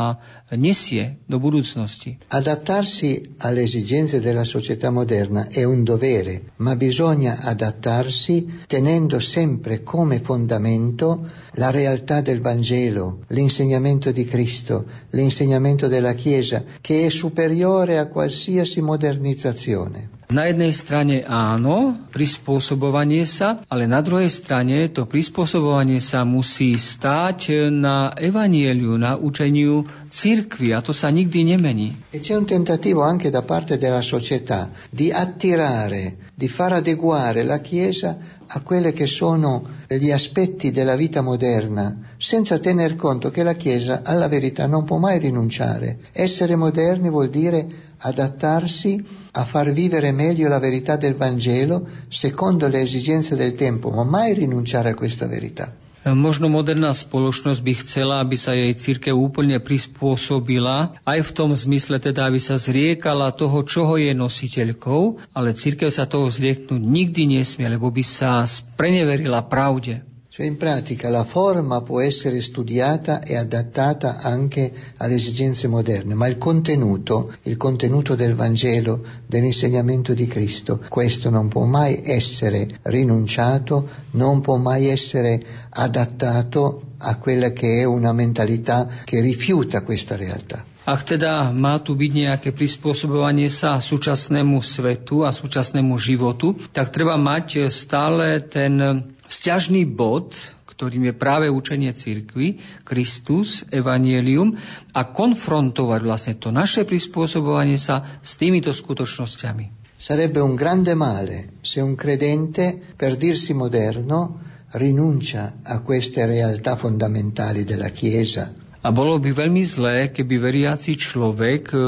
nesie do budúcnosti. Adattarsi alle esigenze della società moderna è un dovere, ma bisogna adattarsi tenendo sempre come fondamento la realtà del Vangelo, l'insegnamento di Cristo, l'insegnamento della Chiesa, che è superiore a qualsiasi modernizzazione. Na jednej strane áno, prispôsobovanie sa, ale na druhej strane to prispôsobovanie sa musí stáť na evanieliu, na učeniu cirkvi a to sa nikdy nemení. E c'è un tentativo anche da parte della società di attirare, di far adeguare la Chiesa a quelli che sono gli aspetti della vita moderna, senza tener conto che la Chiesa alla verità non può mai rinunciare. Essere moderni vuol dire adattarsi a far vivere meglio la verità del Vangelo secondo le esigenze del tempo, ma mai rinunciare a questa verità. Možno moderná spoločnosť by chcela, aby sa jej církev úplne prispôsobila, aj v tom zmysle teda, aby sa zriekala toho, čoho je nositeľkou, ale církev sa toho zrieknúť nikdy nesmie, lebo by sa spreneverila pravde. Cioè in pratica la forma può essere studiata e adattata anche alle esigenze moderne, ma il contenuto, il contenuto del Vangelo, dell'insegnamento di Cristo, questo non può mai essere rinunciato, non può mai essere adattato a quella che è una mentalità che rifiuta questa realtà. Ak teda má tu byť nejaké prispôsobovanie sa súčasnému svetu a súčasnému životu, tak treba mať stále ten vzťažný bod, ktorým je práve učenie cirkvy, Kristus, Evangelium a konfrontovať vlastne to naše prispôsobovanie sa s týmito skutočnosťami. Sarebbe un grande male se un credente, per dirsi moderno, rinuncia a queste realtà fondamentali della Chiesa, a bolo by veľmi zlé, keby veriaci človek e,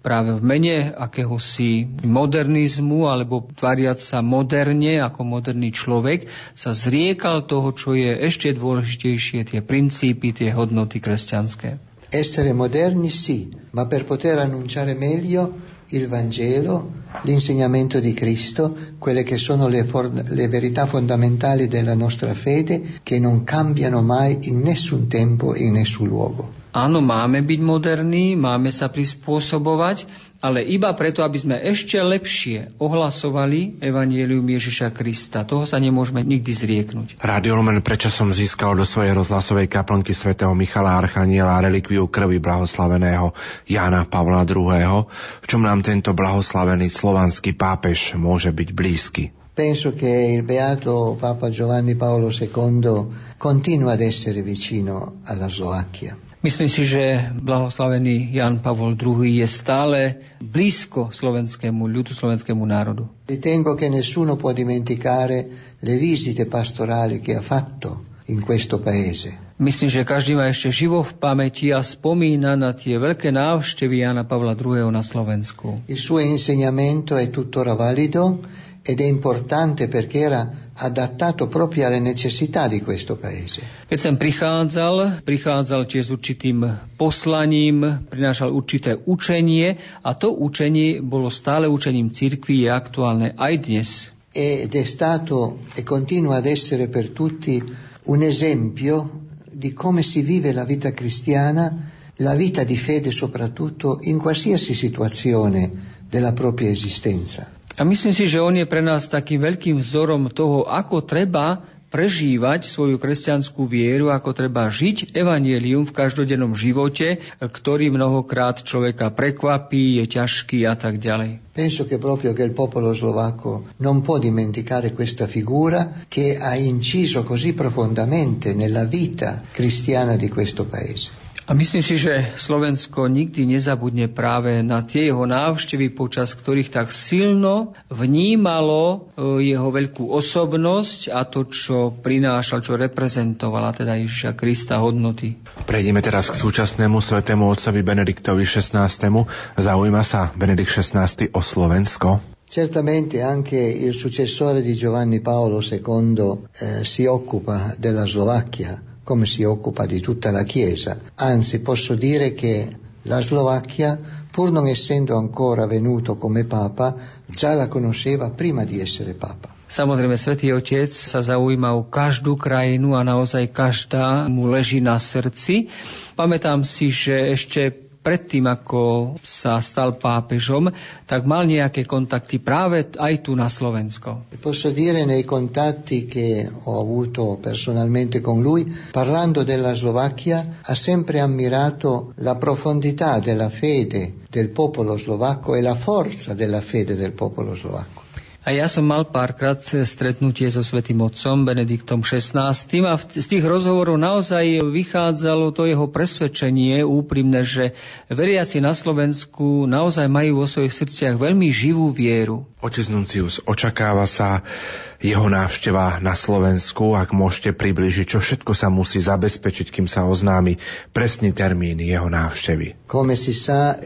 práve v mene akéhosi modernizmu alebo tvariac sa moderne ako moderný človek sa zriekal toho, čo je ešte dôležitejšie, tie princípy, tie hodnoty kresťanské. Essere moderni sì, ma per poter annunciare meglio il Vangelo, l'insegnamento di Cristo, quelle che sono le, for- le, verità fondamentali della nostra fede che non cambiano mai in nessun tempo e in nessun luogo. Áno, máme byť moderní, máme sa prispôsobovať, ale iba preto, aby sme ešte lepšie ohlasovali Evangelium Ježiša Krista. Toho sa nemôžeme nikdy zrieknúť. Rádio Lumen predčasom získal do svojej rozhlasovej kaplnky svätého Michala Archaniela relikviu krvi blahoslaveného Jana Pavla II. V čom nám tento blahoslavený slovanský pápež môže byť blízky? Penso che il beato Papa Giovanni Paolo II continua ad essere vicino alla Slovacchia. Myslím si, že blahoslavený Jan Pavol II je stále blízko slovenskému ľudu, slovenskému národu. Ritengo che nessuno può dimenticare le visite pastorali che ha fatto in questo paese. Myslím, že každý má ešte živo v pamäti a spomína na tie veľké návštevy Jana Pavla II. na Slovensku. Il suo insegnamento è tuttora valido ed è importante perché era adattato proprio alle necessità di questo paese. Keď sem prichádzal, prichádzal tiež s určitým poslaním, prinášal určité učenie a to učenie bolo stále učením cirkvi, je aktuálne aj dnes. Ed è stato e continua ad essere per tutti un esempio di come si vive la vita cristiana, la vita di fede soprattutto in qualsiasi situazione della propria esistenza. A myslím si, že on je pre nás takým veľkým vzorom toho, ako treba prežívať svoju kresťanskú vieru, ako treba žiť evanielium v každodennom živote, ktorý mnohokrát človeka prekvapí, je ťažký a tak ďalej. Penso che proprio che il popolo slovacco non può dimenticare questa figura che ha inciso così profondamente nella vita cristiana di questo paese. A myslím si, že Slovensko nikdy nezabudne práve na tie jeho návštevy, počas ktorých tak silno vnímalo e, jeho veľkú osobnosť a to, čo prinášal, čo reprezentovala teda Ježiša Krista hodnoty. Prejdeme teraz k súčasnému svetému otcovi Benediktovi XVI. Zaujíma sa Benedikt XVI o Slovensko? Certamente anche il successore di Giovanni Paolo II eh, si occupa della Slovacchia come si occupa di tutta la Chiesa. Anzi, posso dire che la Slovacchia, pur non essendo ancora venuto come Papa, già la conosceva prima di essere Papa. Samozrejme, Svetý Otec sa zaujíma o každú krajinu a naozaj každá mu leží na srdci. Pamätám si, že ešte predtým, ako sa stal pápežom, tak mal nejaké kontakty práve aj tu na Slovensko. Posso dire nei contatti che ho avuto personalmente con lui, parlando della Slovacchia, ha sempre ammirato la profondità della fede del popolo slovacco e la forza della fede del popolo slovacco. A ja som mal párkrát stretnutie so Svetým Otcom Benediktom XVI a z tých rozhovorov naozaj vychádzalo to jeho presvedčenie úprimné, že veriaci na Slovensku naozaj majú vo svojich srdciach veľmi živú vieru. Otec Nuncius, očakáva sa jeho návšteva na Slovensku, ak môžete približiť, čo všetko sa musí zabezpečiť, kým sa oznámi presný termín jeho návštevy. Come si sa,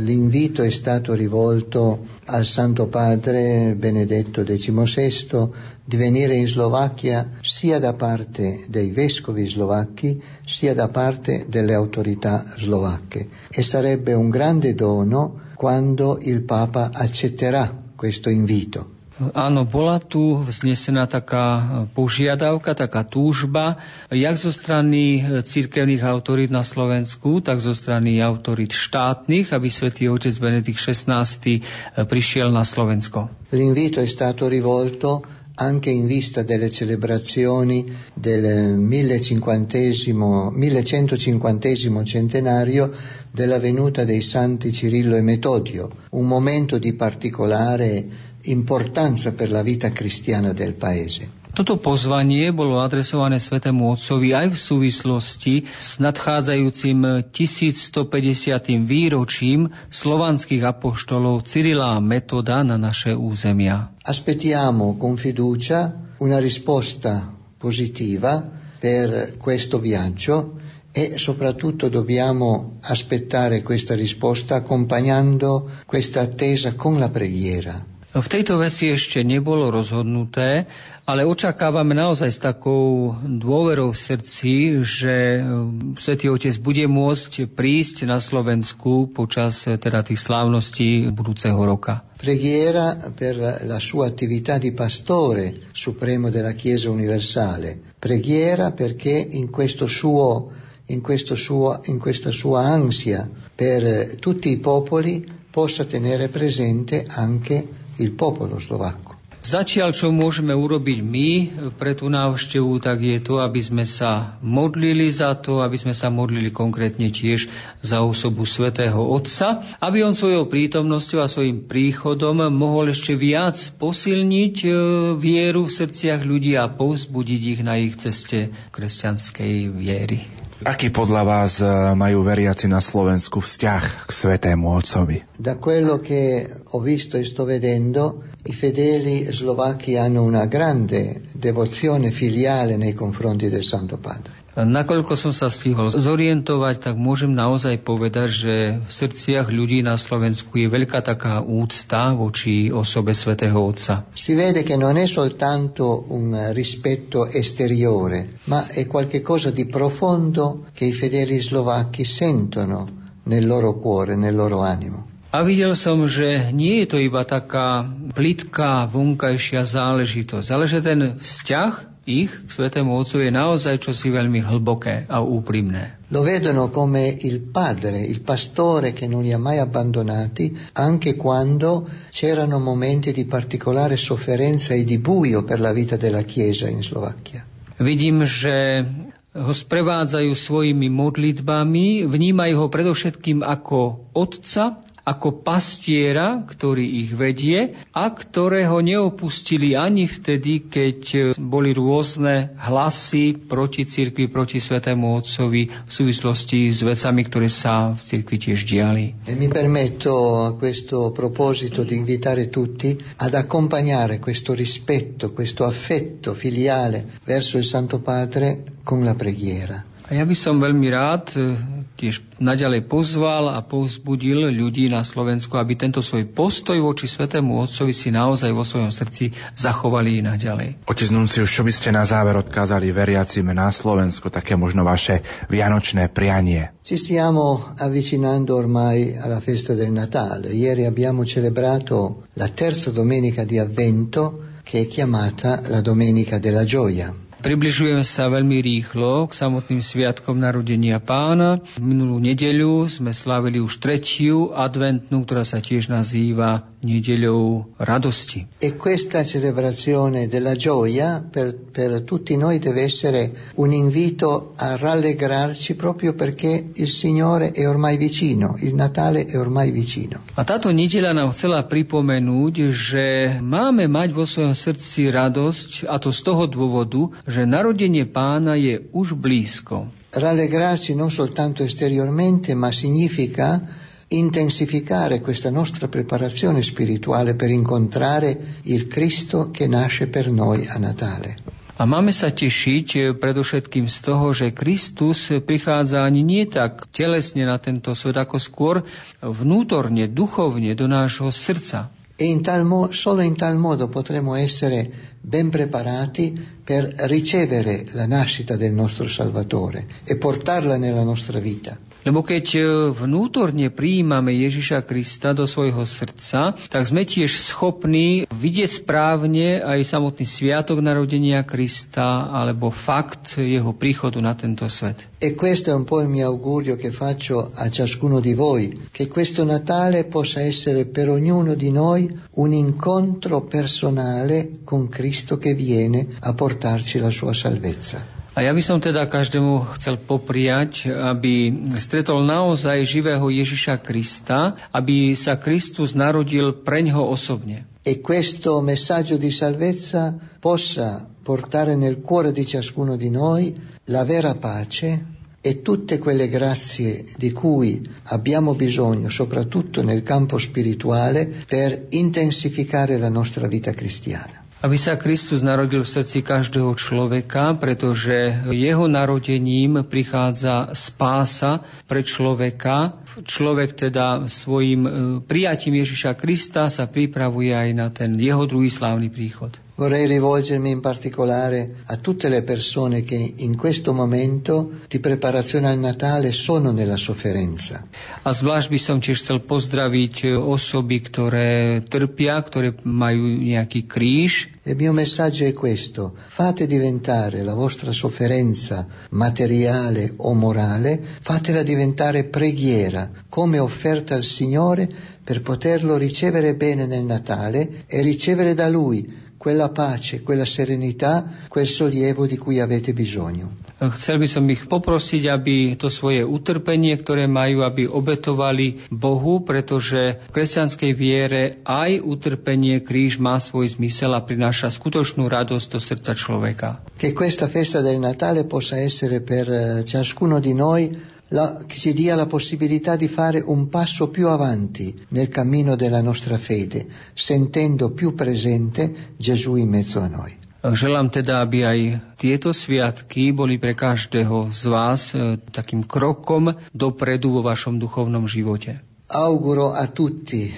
l'invito è stato rivolto al Santo Padre Benedetto XVI di venire in Slovacchia sia da parte dei vescovi slovacchi sia da parte delle autorità slovacche e sarebbe un grande dono quando il Papa accetterà questo invito. Áno, bola tu vznesená taká požiadavka, taká túžba, jak zo strany cirkevných autorít na Slovensku, tak zo strany autorít štátnych, aby svätý otec Benedikt XVI prišiel na Slovensko. L'invito è stato rivolto anche in vista delle celebrazioni del 1150 centenario della venuta dei santi Cirillo e Metodio, un momento di particolare importanza per la vita cristiana del paese. Toto pozvanie bolo adresované Svetému Otcovi aj v súvislosti s nadchádzajúcim 1150. výročím slovanských apoštolov Cyrila a Metoda na naše územia. Aspettiamo con fiducia una risposta positiva per questo viaggio e soprattutto dobbiamo aspettare questa risposta accompagnando questa attesa con la preghiera. V tejto veci ešte nebolo rozhodnuté, ale očakávame naozaj s takou dôverou v srdci, že Svetý Otec bude môcť prísť na Slovensku počas teda tých slávností budúceho roka. Preghiera per la sua attività di pastore supremo della Chiesa universale. Preghiera perché in questo suo in, suo, in questa sua ansia per tutti i popoli possa tenere presente anche il popolo slovacco. Zatiaľ, čo môžeme urobiť my pre tú návštevu, tak je to, aby sme sa modlili za to, aby sme sa modlili konkrétne tiež za osobu svätého Otca, aby on svojou prítomnosťou a svojim príchodom mohol ešte viac posilniť e, vieru v srdciach ľudí a povzbudiť ich na ich ceste kresťanskej viery. Aký podľa vás e, majú veriaci na Slovensku vzťah k Svetému Otcovi? Da quello che ho visto e sto vedendo, i fedeli slovacchi hanno una grande devozione filiale nei confronti del Santo Padre. Nakoľko som sa stihol zorientovať, tak môžem naozaj povedať, že v srdciach ľudí na Slovensku je veľká taká úcta voči osobe svätého Otca. Si vede che non è soltanto un rispetto esteriore, ma è qualcosa di profondo che i fedeli slovacchi sentono nel loro cuore, nel loro animo. A videl som, že nie je to iba taká plitká vonkajšia záležitosť, ale že ten vzťah ich k Svetému Otcu je naozaj čosi veľmi hlboké a úprimné. Lo vedono come il padre, il pastore che non li ha mai abbandonati, anche quando c'erano momenti di particolare sofferenza e di buio per la vita della Chiesa in Slovacchia. Vidím, že ho sprevádzajú svojimi modlitbami, vnímajú ho predovšetkým ako otca, ako pastiera, ktorý ich vedie a ktorého neopustili ani vtedy, keď boli rôzne hlasy proti cirkvi, proti Svetému Otcovi v súvislosti s vecami, ktoré sa v cirkvi tiež diali. E mi permetto a questo proposito di invitare tutti ad accompagnare questo rispetto, questo affetto filiale verso il Santo Padre con la preghiera. A ja by som veľmi rád e, tiež naďalej pozval a povzbudil ľudí na Slovensku, aby tento svoj postoj voči Svetému Otcovi si naozaj vo svojom srdci zachovali i naďalej. Otec Nuncius, čo by ste na záver odkázali veriacim na Slovensku, také možno vaše vianočné prianie? Ci stiamo avvicinando ormai alla festa del Natale. Ieri abbiamo celebrato la terza domenica di Avvento che è chiamata la Domenica della Gioia. Približujeme sa veľmi rýchlo k samotným sviatkom narodenia pána. Minulú nedeľu sme slavili už tretiu adventnú, ktorá sa tiež nazýva nedeľou radosti. E questa celebrazione della gioia per, per tutti noi deve essere un invito a rallegrarci proprio perché il Signore è ormai vicino, il Natale è ormai vicino. A táto nedeľa nám chcela pripomenúť, že máme mať vo svojom srdci radosť a to z toho dôvodu, že narodenie pána je už blízko. Rallegrarci non soltanto esteriormente, ma significa intensificare questa nostra preparazione spirituale per incontrare il Cristo che nasce per noi a Natale. A máme sa tešiť eh, predovšetkým z toho, že Kristus prichádza ani nie tak telesne na tento svet, ako skôr vnútorne, duchovne do nášho srdca. E in mo- solo in tal modo potremo essere ben preparati per ricevere la nascita del nostro Salvatore e portarla nella nostra vita. Lebo keď e, vnútorne prijímame Ježiša Krista do svojho srdca, tak sme tiež schopní vidieť správne aj samotný sviatok narodenia Krista alebo fakt jeho príchodu na tento svet. E questo è un po' il mio augurio che faccio a ciascuno di voi, che questo Natale possa essere per ognuno di noi un incontro personale con Cristo che viene a portarci la sua salvezza. A ja by som teda každému chcel popriať, aby stretol naozaj živého Ježiša Krista, aby sa Kristus narodil preňho osobne. E questo messaggio di salvezza possa portare nel cuore di ciascuno di noi la vera pace e tutte quelle grazie di cui abbiamo bisogno, soprattutto nel campo spirituale, per intensificare la nostra vita cristiana. Aby sa Kristus narodil v srdci každého človeka, pretože jeho narodením prichádza spása pre človeka. Človek teda svojim e, prijatím Ježiša Krista sa pripravuje aj na ten jeho druhý slávny príchod. Vorrei rivolgermi in particolare a tutte le persone che in questo momento di preparazione al Natale sono nella sofferenza. A zvlášť by som tiež chcel pozdraviť e, osoby, ktoré trpia, ktoré majú nejaký kríž. Il mio messaggio è questo, fate diventare la vostra sofferenza materiale o morale, fatela diventare preghiera, come offerta al Signore per poterlo ricevere bene nel Natale e ricevere da Lui quella pace, quella serenità, quel sollievo di cui avete bisogno. Chcel by som ich poprosiť, aby to svoje utrpenie, ktoré majú, aby obetovali Bohu, pretože v kresťanskej viere aj utrpenie kríž má svoj zmysel a prináša skutočnú radosť do srdca človeka. Che questa festa del Natale possa essere per eh, ciascuno di noi la, che ci dia la possibilità di fare un passo più avanti nel cammino della nostra fede, sentendo più presente Gesù in mezzo a noi. Želám teda, aby aj tieto sviatky boli pre každého z vás e, takým krokom dopredu vo vašom duchovnom živote. Auguro a tutti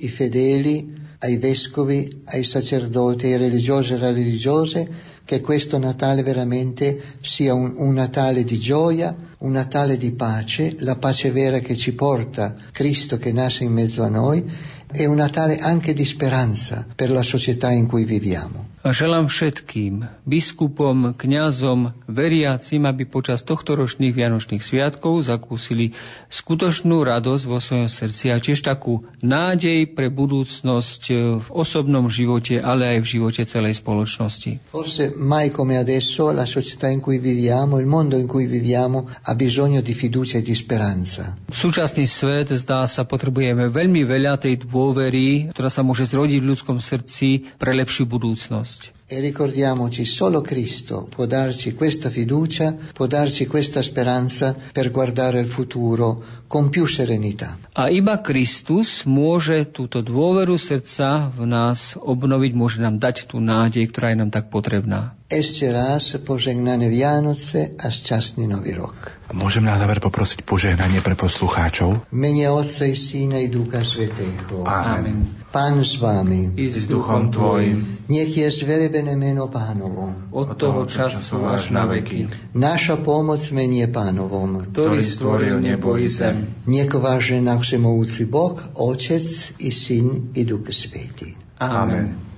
i fedeli, ai vescovi, ai sacerdoti, ai religiosi e religiose che questo Natale veramente sia un, un Natale di gioia, un Natale di pace, la pace vera che ci porta Cristo che nasce in mezzo a noi e un Natale anche di speranza per la società in cui viviamo. A želám všetkým, biskupom, kňazom, veriacim, aby počas tohto ročných Vianočných sviatkov zakúsili skutočnú radosť vo svojom srdci a tiež takú nádej pre budúcnosť v osobnom živote, ale aj v živote celej spoločnosti. Forse mai come adesso la società in cui viviamo, il mondo in cui viviamo ha bisogno di fiducia e di speranza. Súčasný svet, zdá sa, potrebujeme veľmi veľa tej dôvery, ktorá sa môže zrodiť v ľudskom srdci pre lepšiu budúcnosť. E ricordiamoci, solo Cristo può darci questa fiducia, può darci questa speranza per guardare il futuro con più serenità. A iba Kristus môže túto dôveru srdca v nás obnoviť, môže nám dať tú nádej, ktorá je nám tak potrebná. Ešte raz požehnane Vianoce a šťastný Nový rok. Môžem na záver poprosiť požehnanie pre poslucháčov? Mene Otca i Syna i Ducha Svetého. Amen. Pán s vami. I s duchom tvojim. Nech je zverebené meno pánovo. Od toho času až na veky. Naša pomoc menie pánovom. Ktorý stvoril nebo i zem. Nech vás žena všemovúci Boh, Otec i Syn i Duch Svetý. Amen. Milí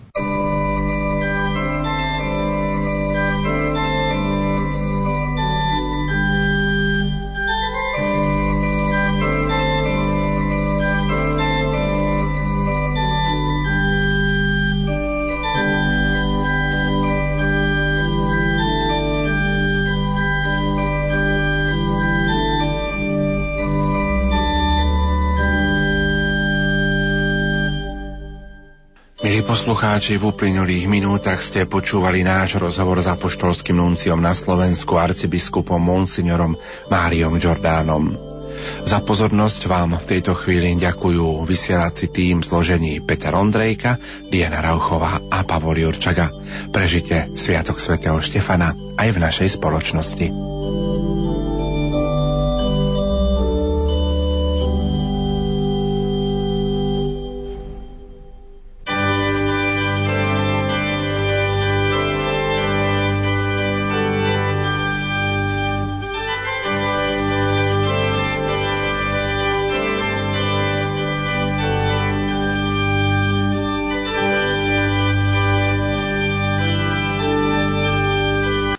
poslucháči, v uplynulých minútach ste počúvali náš rozhovor s apoštolským nunciom na Slovensku arcibiskupom Monsignorom Máriom Jordánom. Za pozornosť vám v tejto chvíli ďakujú vysielací tým zložení Peter Ondrejka, Diana Rauchová a Pavol Jurčaga. Prežite Sviatok svätého Štefana aj v našej spoločnosti.